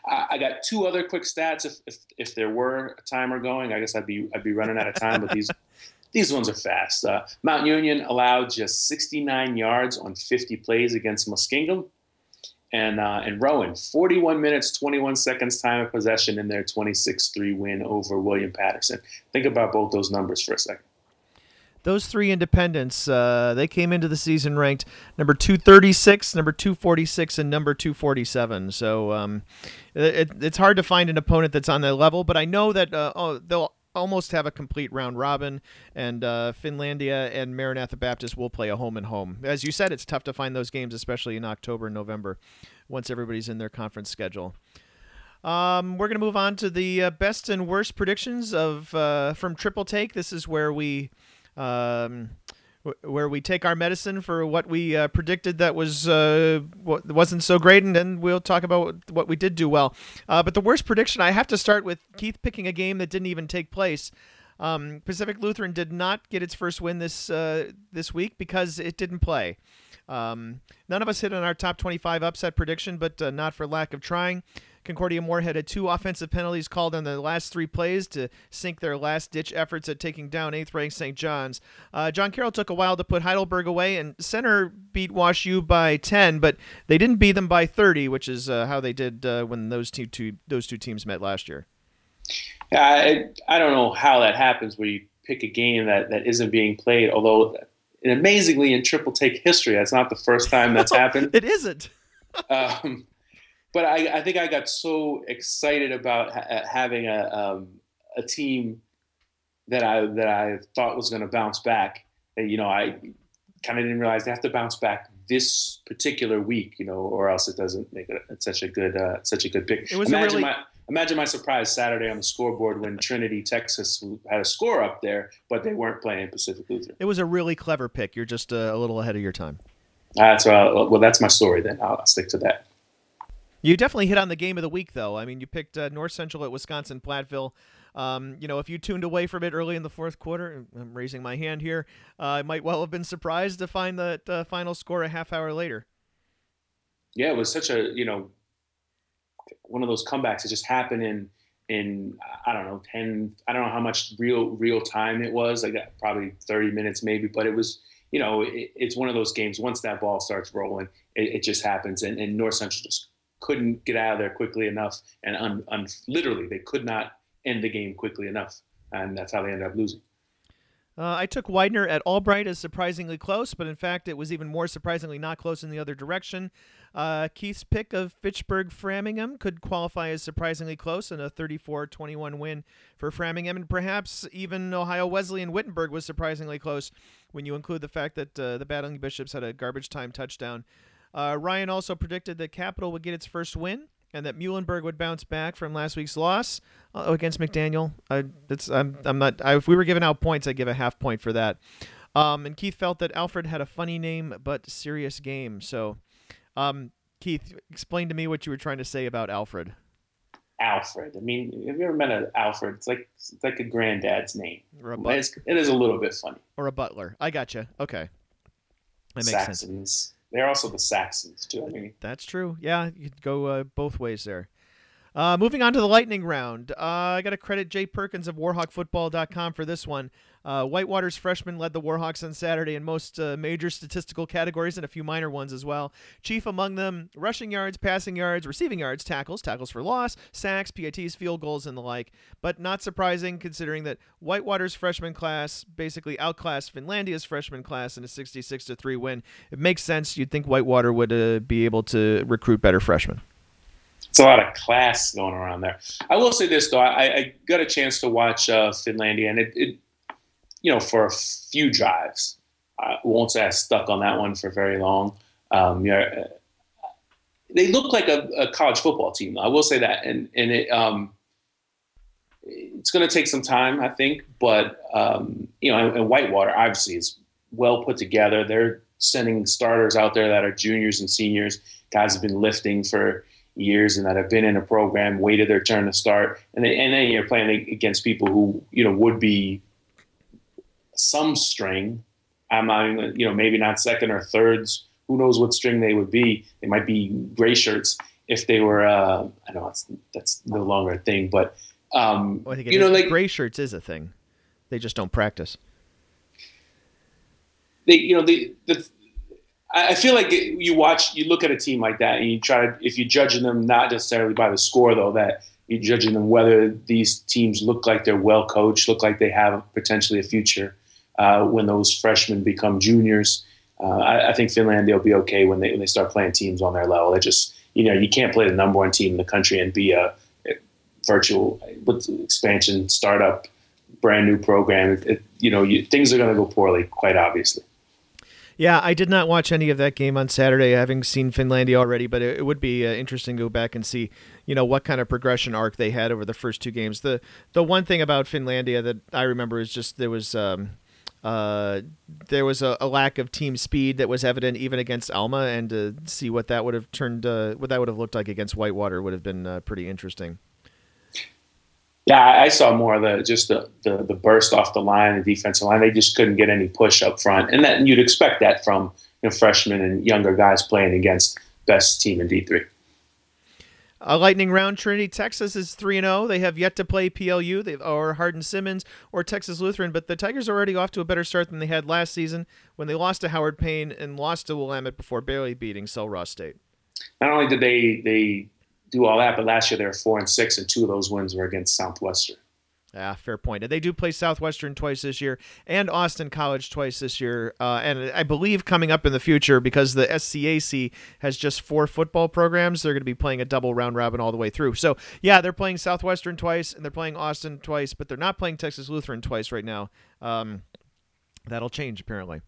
I got two other quick stats. If, if, if there were a timer going, I guess I'd be I'd be running out of time. But these these ones are fast. Uh, Mount Union allowed just 69 yards on 50 plays against Muskingum, and uh, and Rowan 41 minutes 21 seconds time of possession in their 26-3 win over William Paterson. Think about both those numbers for a second those three independents, uh, they came into the season ranked number 236, number 246, and number 247. So um, it, it's hard to find an opponent that's on that level, but I know that uh, oh, they'll almost have a complete round robin, and uh, Finlandia and Maranatha Baptist will play a home and home. As you said, it's tough to find those games, especially in October and November, once everybody's in their conference schedule. Um, we're going to move on to the uh, best and worst predictions of uh, from Triple Take. This is where we um, where we take our medicine for what we uh, predicted that was uh, wasn't so great, and then we'll talk about what we did do well. Uh, but the worst prediction, I have to start with Keith picking a game that didn't even take place. Um, Pacific Lutheran did not get its first win this uh, this week because it didn't play. Um, none of us hit on our top 25 upset prediction, but uh, not for lack of trying. Concordia Moorhead had two offensive penalties called on the last three plays to sink their last ditch efforts at taking down eighth ranked St. John's. Uh, John Carroll took a while to put Heidelberg away, and Centre beat Wash U by 10, but they didn't beat them by 30, which is uh, how they did uh, when those two, two those two teams met last year. Yeah, I, I don't know how that happens where you pick a game that, that isn't being played, although amazingly in triple take history, that's not the first time that's happened. it isn't. um, but I, I, think I got so excited about ha- having a um, a team that I that I thought was going to bounce back. And, you know, I kind of didn't realize they have to bounce back this particular week, you know, or else it doesn't make it such a good uh, such a good pick. It was imagine really... my imagine my surprise Saturday on the scoreboard when Trinity, Texas had a score up there, but they weren't playing Pacific Lutheran. It was a really clever pick. You're just uh, a little ahead of your time. That's uh, well, that's my story. Then I'll stick to that. You definitely hit on the game of the week, though. I mean, you picked uh, North Central at Wisconsin Platteville. Um, you know, if you tuned away from it early in the fourth quarter, I'm raising my hand here. Uh, I might well have been surprised to find that uh, final score a half hour later. Yeah, it was such a you know one of those comebacks that just happened in in I don't know ten I don't know how much real real time it was like probably thirty minutes maybe, but it was you know it, it's one of those games. Once that ball starts rolling, it, it just happens, and, and North Central just couldn't get out of there quickly enough, and un, un, literally they could not end the game quickly enough, and that's how they ended up losing. Uh, I took Widener at Albright as surprisingly close, but in fact, it was even more surprisingly not close in the other direction. Uh, Keith's pick of Fitchburg Framingham could qualify as surprisingly close in a 34 21 win for Framingham, and perhaps even Ohio Wesleyan Wittenberg was surprisingly close when you include the fact that uh, the Battling Bishops had a garbage time touchdown. Uh, Ryan also predicted that Capital would get its first win and that Muhlenberg would bounce back from last week's loss uh, against McDaniel. I, I'm, I'm not. I, if we were giving out points, I'd give a half point for that. Um, and Keith felt that Alfred had a funny name but serious game. So, um, Keith, explain to me what you were trying to say about Alfred. Alfred. I mean, have you ever met an Alfred? It's like it's like a granddad's name. Or a but- it is a little bit funny. Or a butler. I gotcha. Okay. That makes Saxons. sense. They're also the Saxons too. I mean, that's true. Yeah, you could go uh, both ways there. Uh, moving on to the lightning round. Uh, I got to credit Jay Perkins of WarhawkFootball.com for this one. Uh, Whitewater's freshman led the Warhawks on Saturday in most uh, major statistical categories and a few minor ones as well. Chief among them rushing yards, passing yards, receiving yards, tackles, tackles for loss, sacks, PATs, field goals, and the like. But not surprising considering that Whitewater's freshman class basically outclassed Finlandia's freshman class in a 66 3 win. It makes sense. You'd think Whitewater would uh, be able to recruit better freshmen it's a lot of class going around there. I will say this though, I, I got a chance to watch uh, Finlandia, and it, it, you know, for a few drives. I won't say I stuck on that one for very long. Um, you know, they look like a, a, college football team. I will say that, and and it um, it's going to take some time, I think. But um, you know, and, and Whitewater obviously is well put together. They're sending starters out there that are juniors and seniors. Guys have been lifting for years and that have been in a program, waited their turn to start, and then, and then you're playing against people who you know would be some string. I'm not you know, maybe not second or thirds. Who knows what string they would be? They might be gray shirts if they were. Uh, I know that's that's no longer a thing, but um, well, you know, like gray shirts is a thing. They just don't practice. They, you know, the the I feel like you watch, you look at a team like that, and you try to, if you're judging them not necessarily by the score, though, that you're judging them whether these teams look like they're well coached, look like they have potentially a future uh, when those freshmen become juniors. Uh, I, I, think Finlandia will be okay when they when they start playing teams on their level. They just, you know, you can't play the number one team in the country and be a, a virtual with expansion startup, brand new program. It, it, you know, you, things are going to go poorly, quite obviously. Yeah, I did not watch any of that game on Saturday, having seen Finlandia already. But it, it would be uh, interesting to go back and see, you know, what kind of progression arc they had over the first two games. The the one thing about Finlandia that I remember is just there was. Um, uh, there was a, a, lack of team speed that was evident even against Alma, and to see what that would have turned, uh, what that would have looked like against Whitewater would have been uh, pretty interesting. Yeah, I saw more of the just the, the, the burst off the line, the defensive line. They just couldn't get any push up front, and that and you'd expect that from you know, freshmen and younger guys playing against best team in D three. A lightning round. Trinity, Texas is three and zero. They have yet to play PLU, they or Hardin Simmons or Texas Lutheran, but the Tigers are already off to a better start than they had last season when they lost to Howard Payne and lost to Willamette before barely beating Sul Ross State. Not only did they they do all that, but last year they were four and six, and two of those wins were against Southwestern. Yeah, fair point. And they do play Southwestern twice this year and Austin College twice this year. Uh, and I believe coming up in the future, because the SCAC has just four football programs, they're going to be playing a double round robin all the way through. So, yeah, they're playing Southwestern twice and they're playing Austin twice, but they're not playing Texas Lutheran twice right now. Um, that'll change, apparently.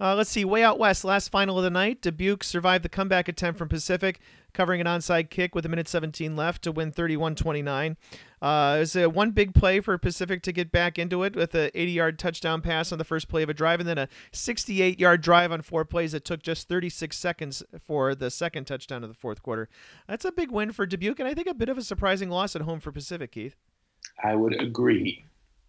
Uh, let's see, way out west, last final of the night. Dubuque survived the comeback attempt from Pacific, covering an onside kick with a minute 17 left to win 31 29. Uh, it was a one big play for Pacific to get back into it with an 80 yard touchdown pass on the first play of a drive, and then a 68 yard drive on four plays that took just 36 seconds for the second touchdown of the fourth quarter. That's a big win for Dubuque, and I think a bit of a surprising loss at home for Pacific, Keith. I would agree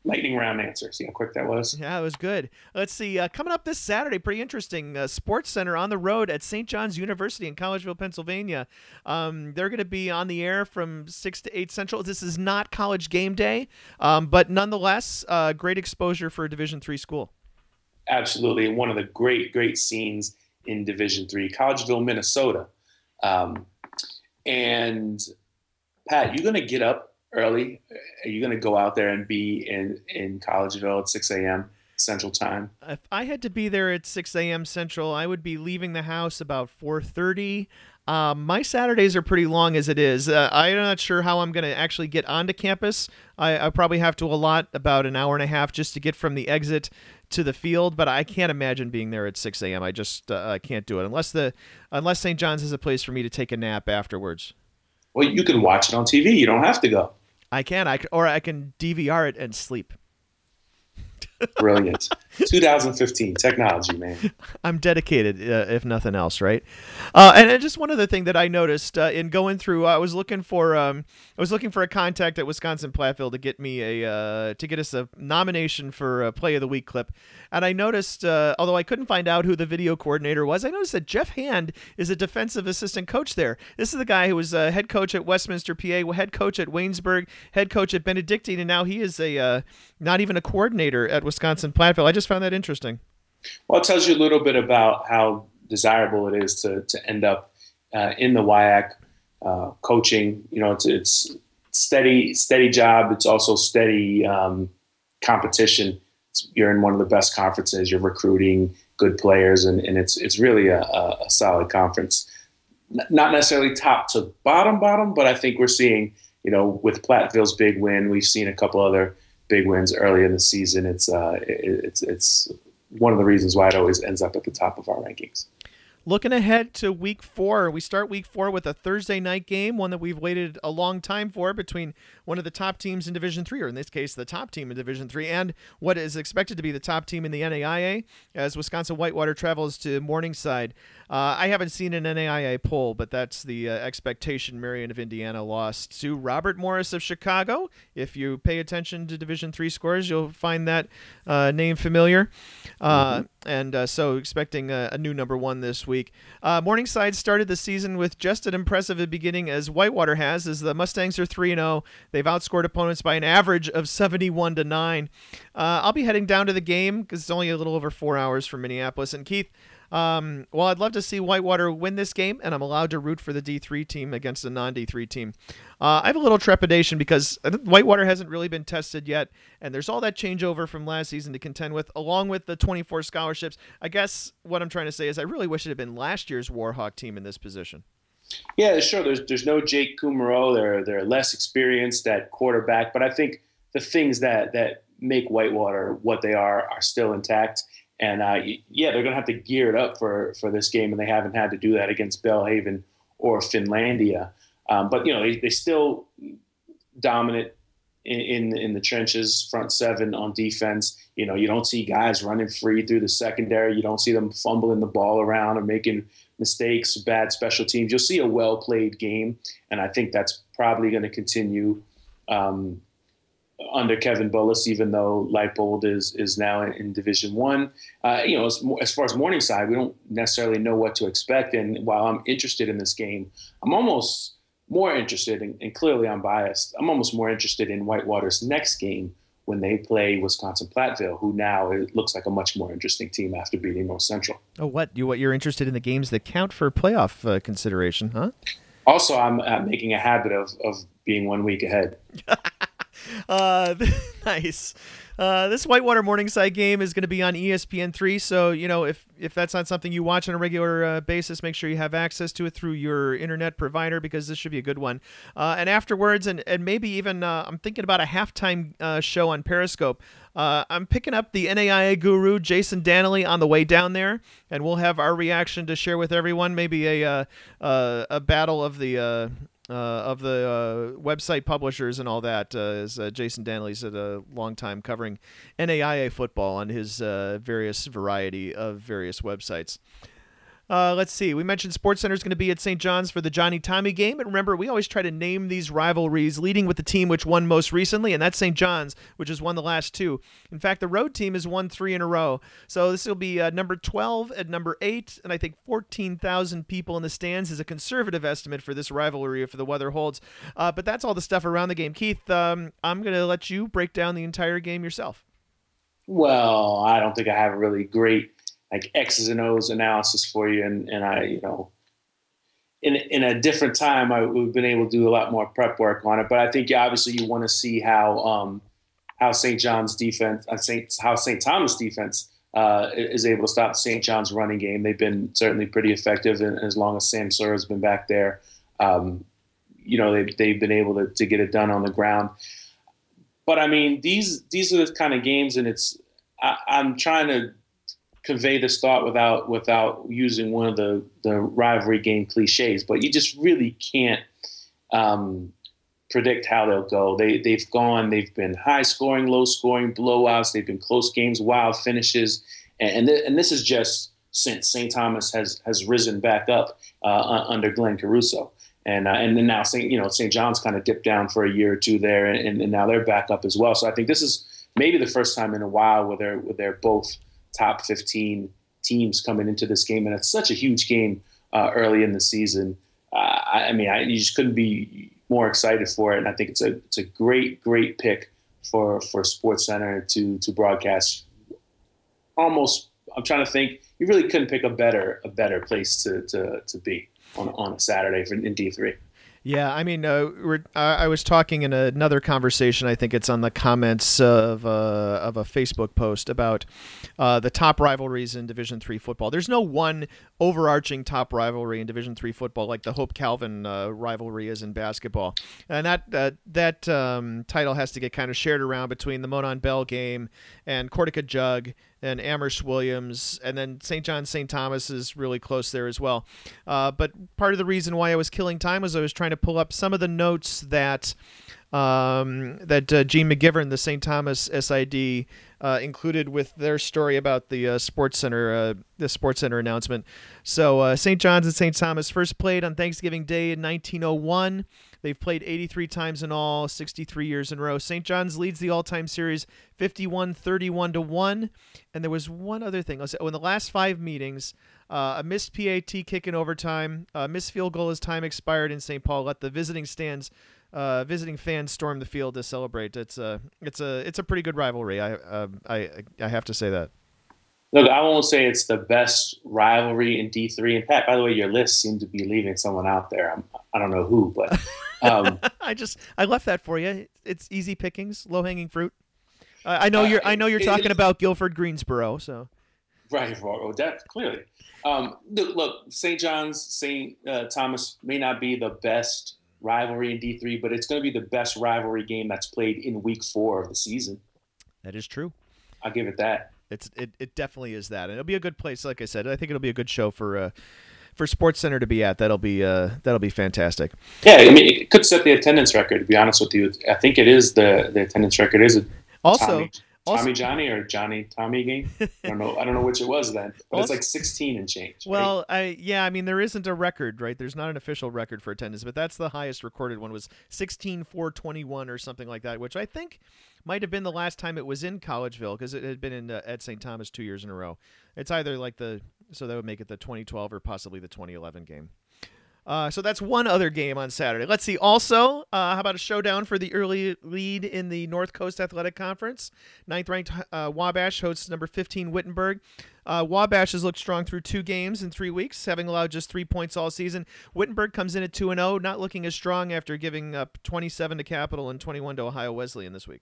lightning round answer. See how quick that was? Yeah, it was good. Let's see. Uh, coming up this Saturday, pretty interesting. Uh, Sports Center on the road at St. John's University in Collegeville, Pennsylvania. Um, they're going to be on the air from 6 to 8 Central. This is not college game day, um, but nonetheless, uh, great exposure for a Division three school. Absolutely. One of the great, great scenes in Division three, Collegeville, Minnesota. Um, and Pat, you're going to get up early? Are you going to go out there and be in in Collegeville at 6 a.m. Central Time? If I had to be there at 6 a.m. Central, I would be leaving the house about 4:30. Um, my Saturdays are pretty long as it is. Uh, I'm not sure how I'm going to actually get onto campus. I, I, probably have to allot about an hour and a half just to get from the exit to the field, but I can't imagine being there at 6 a.m. I just uh, can't do it unless the unless St. John's is a place for me to take a nap afterwards. Well, you can watch it on TV. You don't have to go. I can. I or I can DVR it and sleep. Brilliant. 2015 technology, man. I'm dedicated, uh, if nothing else, right? Uh, and just one other thing that I noticed uh, in going through, I was looking for, um, I was looking for a contact at Wisconsin Platteville to get me a, uh, to get us a nomination for a Play of the Week clip. And I noticed, uh, although I couldn't find out who the video coordinator was, I noticed that Jeff Hand is a defensive assistant coach there. This is the guy who was a head coach at Westminster, PA, head coach at Waynesburg, head coach at Benedictine, and now he is a uh, not even a coordinator at Wisconsin Platteville. I just found that interesting. Well, it tells you a little bit about how desirable it is to, to end up uh, in the WIAC uh, coaching. You know, it's, it's steady, steady job. It's also steady um, competition. It's, you're in one of the best conferences. You're recruiting good players, and, and it's it's really a, a, solid conference. Not necessarily top to bottom, bottom, but I think we're seeing, you know, with Platteville's big win, we've seen a couple other big wins early in the season. It's uh, it, it's it's one of the reasons why it always ends up at the top of our rankings. Looking ahead to week four, we start week four with a Thursday night game, one that we've waited a long time for between one of the top teams in Division Three, or in this case, the top team in Division Three, and what is expected to be the top team in the NAIA, as Wisconsin Whitewater travels to Morningside. Uh, I haven't seen an NAIA poll, but that's the uh, expectation. Marion of Indiana lost to Robert Morris of Chicago. If you pay attention to Division Three scores, you'll find that uh, name familiar. Uh, mm-hmm. And uh, so, expecting a, a, new number one this week. Uh, Morningside started the season with just as impressive a beginning as Whitewater has, as the Mustangs are three and zero. Oh. They've outscored opponents by an average of seventy-one to nine. I'll be heading down to the game because it's only a little over four hours from Minneapolis. And Keith, um, well, I'd love to see Whitewater win this game, and I'm allowed to root for the D3 team against a non D3 team. Uh, I have a little trepidation because Whitewater hasn't really been tested yet, and there's all that changeover from last season to contend with, along with the 24 scholarships. I guess what I'm trying to say is I really wish it had been last year's Warhawk team in this position. Yeah, sure. There's there's no Jake Kumerow. They're they're less experienced at quarterback, but I think the things that that make Whitewater what they are are still intact. And uh, yeah, they're going to have to gear it up for for this game, and they haven't had to do that against Belhaven or Finlandia. Um, but you know, they, they still dominant in, in, in the trenches, front seven on defense. You know, you don't see guys running free through the secondary. You don't see them fumbling the ball around or making mistakes, bad special teams. You'll see a well played game, and I think that's probably going to continue um, under Kevin Bullis, even though Leipold is is now in, in Division One. Uh, you know, as, as, far as Morningside, we don't necessarily know what to expect. And while I'm interested in this game, I'm almost more interested, and, and clearly I'm biased. I'm almost more interested in Whitewater's next game when they play Wisconsin Platteville, who now it looks like a much more interesting team after beating North Central. Oh, what you what you're interested in the games that count for playoff uh, consideration, huh? Also, I'm, I'm, making a habit of of being one week ahead. uh, nice. Uh, this Whitewater Morningside game is going to be on ESPN3. So you know if if that's not something you watch on a regular uh, basis, make sure you have access to it through your internet provider because this should be a good one. Uh, and afterwards, and and maybe even uh, I'm thinking about a halftime uh, show on Periscope. Uh, I'm picking up the NAIA guru Jason Danley on the way down there, and we'll have our reaction to share with everyone. Maybe a a battle of the uh, of the uh, website publishers and all that, uh, uh, Jason Danley's had a long time covering NAIA football on his uh, various variety of various websites. Uh, let's see. We mentioned Sports Center is going to be at St. John's for the Johnny Tommy game. And remember, we always try to name these rivalries, leading with the team which won most recently, and that's St. John's, which has won the last two. In fact, the road team has won three in a row. So this will be uh, number 12 and number 8, and I think 14,000 people in the stands is a conservative estimate for this rivalry if the weather holds. Uh, but that's all the stuff around the game. Keith, um, I'm going to let you break down the entire game yourself. Well, I don't think I have a really great like X's and O's analysis for you. And, and I, you know, in, in a different time, I have been able to do a lot more prep work on it. But I think obviously you want to see how, um, how St. John's defense, uh, Saint, how St. Thomas defense uh, is able to stop St. John's running game. They've been certainly pretty effective, and as long as Sam Sura has been back there, um, you know they've, they've been able to, to get it done on the ground. But I mean, these these are the kind of games, and it's I, I'm trying to convey this thought without without using one of the the rivalry game cliches. But you just really can't um, predict how they'll go. They they've gone. They've been high scoring, low scoring, blowouts. They've been close games, wild finishes, and and, th- and this is just since St. Thomas has has risen back up uh, under Glenn Caruso. And, uh, and then now St. you know St. John's kind of dipped down for a year or two there, and, and now they're back up as well. So I think this is maybe the first time in a while where they're where they're both top 15 teams coming into this game, and it's such a huge game uh, early in the season. Uh, I, mean, I, you just couldn't be more excited for it, and I think it's a it's a great great pick for for Sports Center to to broadcast. Almost, I'm trying to think. You really couldn't pick a better a better place to to, to be on on a Saturday for, in D three. Yeah, I mean, uh, I was talking in another conversation. I think it's on the comments of uh, of a Facebook post about uh, the top rivalries in Division three football. There's no one overarching top rivalry in Division three football like the Hope Calvin uh, rivalry is in basketball, and that that um, title has to get kind of shared around between the Monon Bell game and Cortaca Jug and Amherst Williams, and then St. John St. Thomas is really close there as well. Uh, but part of the reason why I was killing time was I was trying to pull up some of the notes that um, that uh, Gene McGivern, the St. Thomas SID, uh, included with their story about the uh, Sports Center, uh, the Sports Center announcement. So uh, St. John's and St. Thomas first played on Thanksgiving Day in 1901. They've played 83 times in all, 63 years in a row. St. John's leads the all-time series 51 31 to 1. And there was one other thing. Oh, in the last five meetings, uh, a missed PAT kick in overtime, a missed field goal as time expired in St. Paul let the visiting stands uh, visiting fans storm the field to celebrate. It's a it's a it's a pretty good rivalry. I uh, I I have to say that. Look, I won't say it's the best rivalry in D three. And Pat, by the way, your list seemed to be leaving someone out there. I'm, I do not know who, but um, I just I left that for you. It's easy pickings, low hanging fruit. Uh, I know you're I know you're uh, talking about Guilford Greensboro, so right. Well, that clearly. Um, look, look, St. John's, St. Uh, Thomas may not be the best rivalry in D three, but it's going to be the best rivalry game that's played in Week Four of the season. That is true. I'll give it that. It's it, it definitely is that, and it'll be a good place. Like I said, I think it'll be a good show for uh, for Sports Center to be at. That'll be uh, that'll be fantastic. Yeah, I mean, it could set the attendance record. To be honest with you, I think it is the the attendance record is a also. Tommy, also, Tommy Johnny or Johnny Tommy game. I don't know. I don't know which it was then, but also, it's like 16 and change. Well, right? I yeah, I mean there isn't a record, right? There's not an official record for attendance, but that's the highest recorded one was 16 421 or something like that, which I think might have been the last time it was in Collegeville because it had been in uh, at St. Thomas two years in a row. It's either like the so that would make it the 2012 or possibly the 2011 game. Uh, so that's one other game on Saturday. Let's see. Also, uh, how about a showdown for the early lead in the North Coast Athletic Conference? Ninth ranked uh, Wabash hosts number 15 Wittenberg. Uh, Wabash has looked strong through two games in three weeks, having allowed just three points all season. Wittenberg comes in at 2 0, not looking as strong after giving up 27 to Capital and 21 to Ohio Wesleyan this week.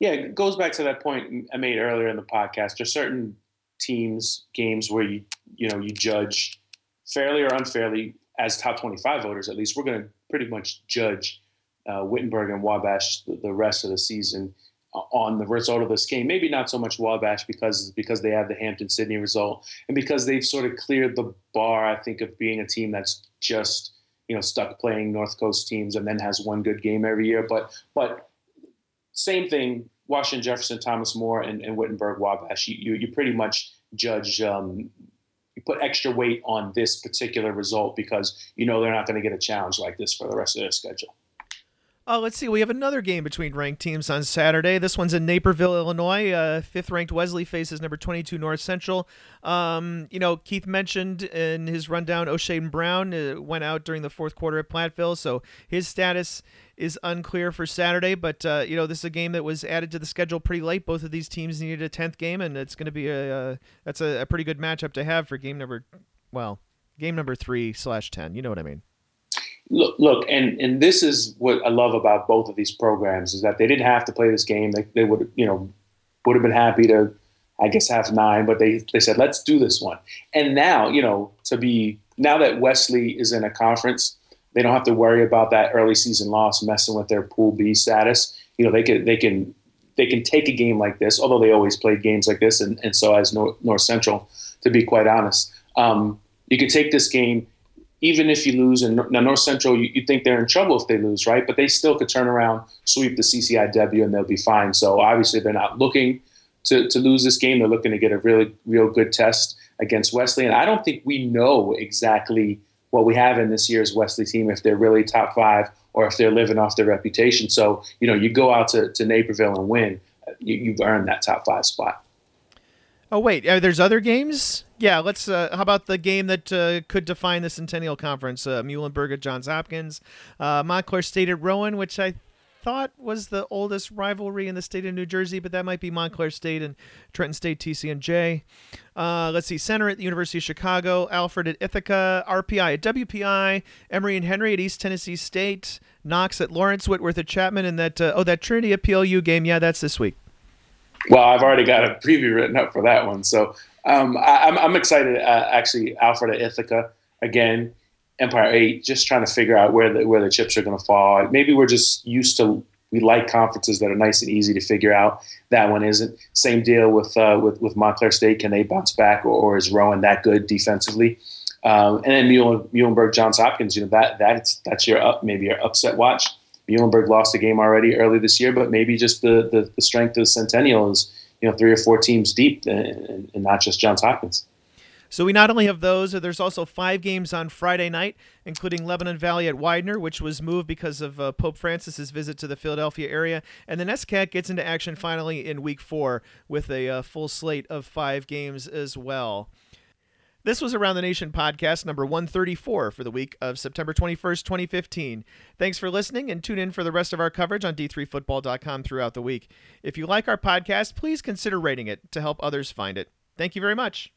Yeah, it goes back to that point I made earlier in the podcast. There's certain teams, games where you you know you judge fairly or unfairly as top 25 voters. At least we're going to pretty much judge uh, Wittenberg and Wabash the, the, rest of the season uh, on the result of this game. Maybe not so much Wabash because because they have the Hampden Sydney result and because they've sort of cleared the bar. I think of being a team that's just you know stuck playing North Coast teams and then has one good game every year. But but same thing. Washington Jefferson, Thomas More, and, and Wittenberg, Wabash. You, you, you pretty much judge um, put extra weight on this particular result because you know they're not going to get a challenge like this for the rest of their schedule. Oh, let's see. We have another game between ranked teams on Saturday. This one's in Naperville, Illinois. Uh, fifth ranked Wesley faces number 22 North Central. Um, you know, Keith mentioned in his rundown, O'Shane Brown uh, went out during the fourth quarter at Platteville, so his status is unclear for Saturday. But uh, you know, this is a game that was added to the schedule pretty late. Both of these teams needed a tenth game, and it's going to be a uh, that's a, a pretty good matchup to have for game number, well, game number three slash ten. You know what I mean? Look, look, and and this is what I love about both of these programs is that they didn't have to play this game. They they would you know would have been happy to, I guess, have nine, but they they said let's do this one. And now you know to be now that Wesley is in a conference, they don't have to worry about that early season loss messing with their Pool B status. You know they can they can they can take a game like this, although they always played games like this, and, and so as North, North Central, to be quite honest. Um, you can take this game even if you lose, and now North Central, you, you, think they're in trouble if they lose, right? But they still could turn around, sweep the CCIW, and they'll be fine. So obviously, they're not looking to, to lose this game. They're looking to get a really, real good test against Wesley. And I don't think we know exactly what we have in this year's Wesley team, if they're really top five or if they're living off their reputation. So, you know, you go out to, to Naperville and win, you, you've earned that top five spot. Oh wait, there's other games. Yeah, let's. Uh, how about the game that uh, could define the Centennial Conference? Uh, Muhlenberg at Johns Hopkins, uh, Montclair State at Rowan, which I thought was the oldest rivalry in the state of New Jersey, but that might be Montclair State and Trenton State TCNJ. Uh, let's see, Centre at the University of Chicago, Alfred at Ithaca, RPI at WPI, Emory and Henry at East Tennessee State, Knox at Lawrence, Whitworth at Chapman, and that oh that Trinity at PLU game. Yeah, that's this week. Well, I've already got a preview written up for that one, so um, I, am I'm, I'm excited. Uh, actually, Alfred at Ithaca again, Empire Eight, just trying to figure out where the where the chips are going to fall. Maybe we're just used to we like conferences that are nice and easy to figure out. That one isn't. Same deal with uh, with with Montclair State. Can they bounce back, or, or is Rowan that good defensively? Um, and then Muhlenberg, Johns Hopkins. You know that that's that's your up maybe your upset watch. Muhlenberg lost a game already early this year, but maybe just the, the, the strength of the Centennial is you know three or four teams deep, and, and not just Johns Hopkins. So we not only have those, there's also five games on Friday night, including Lebanon Valley at Widener, which was moved because of uh, Pope Francis's visit to the Philadelphia area, and the NESCAC gets into action finally in Week Four with a uh, full slate of five games as well. This was Around the Nation podcast number 134 for the week of September 21st, 2015. Thanks for listening and tune in for the rest of our coverage on d3football.com throughout the week. If you like our podcast, please consider rating it to help others find it. Thank you very much.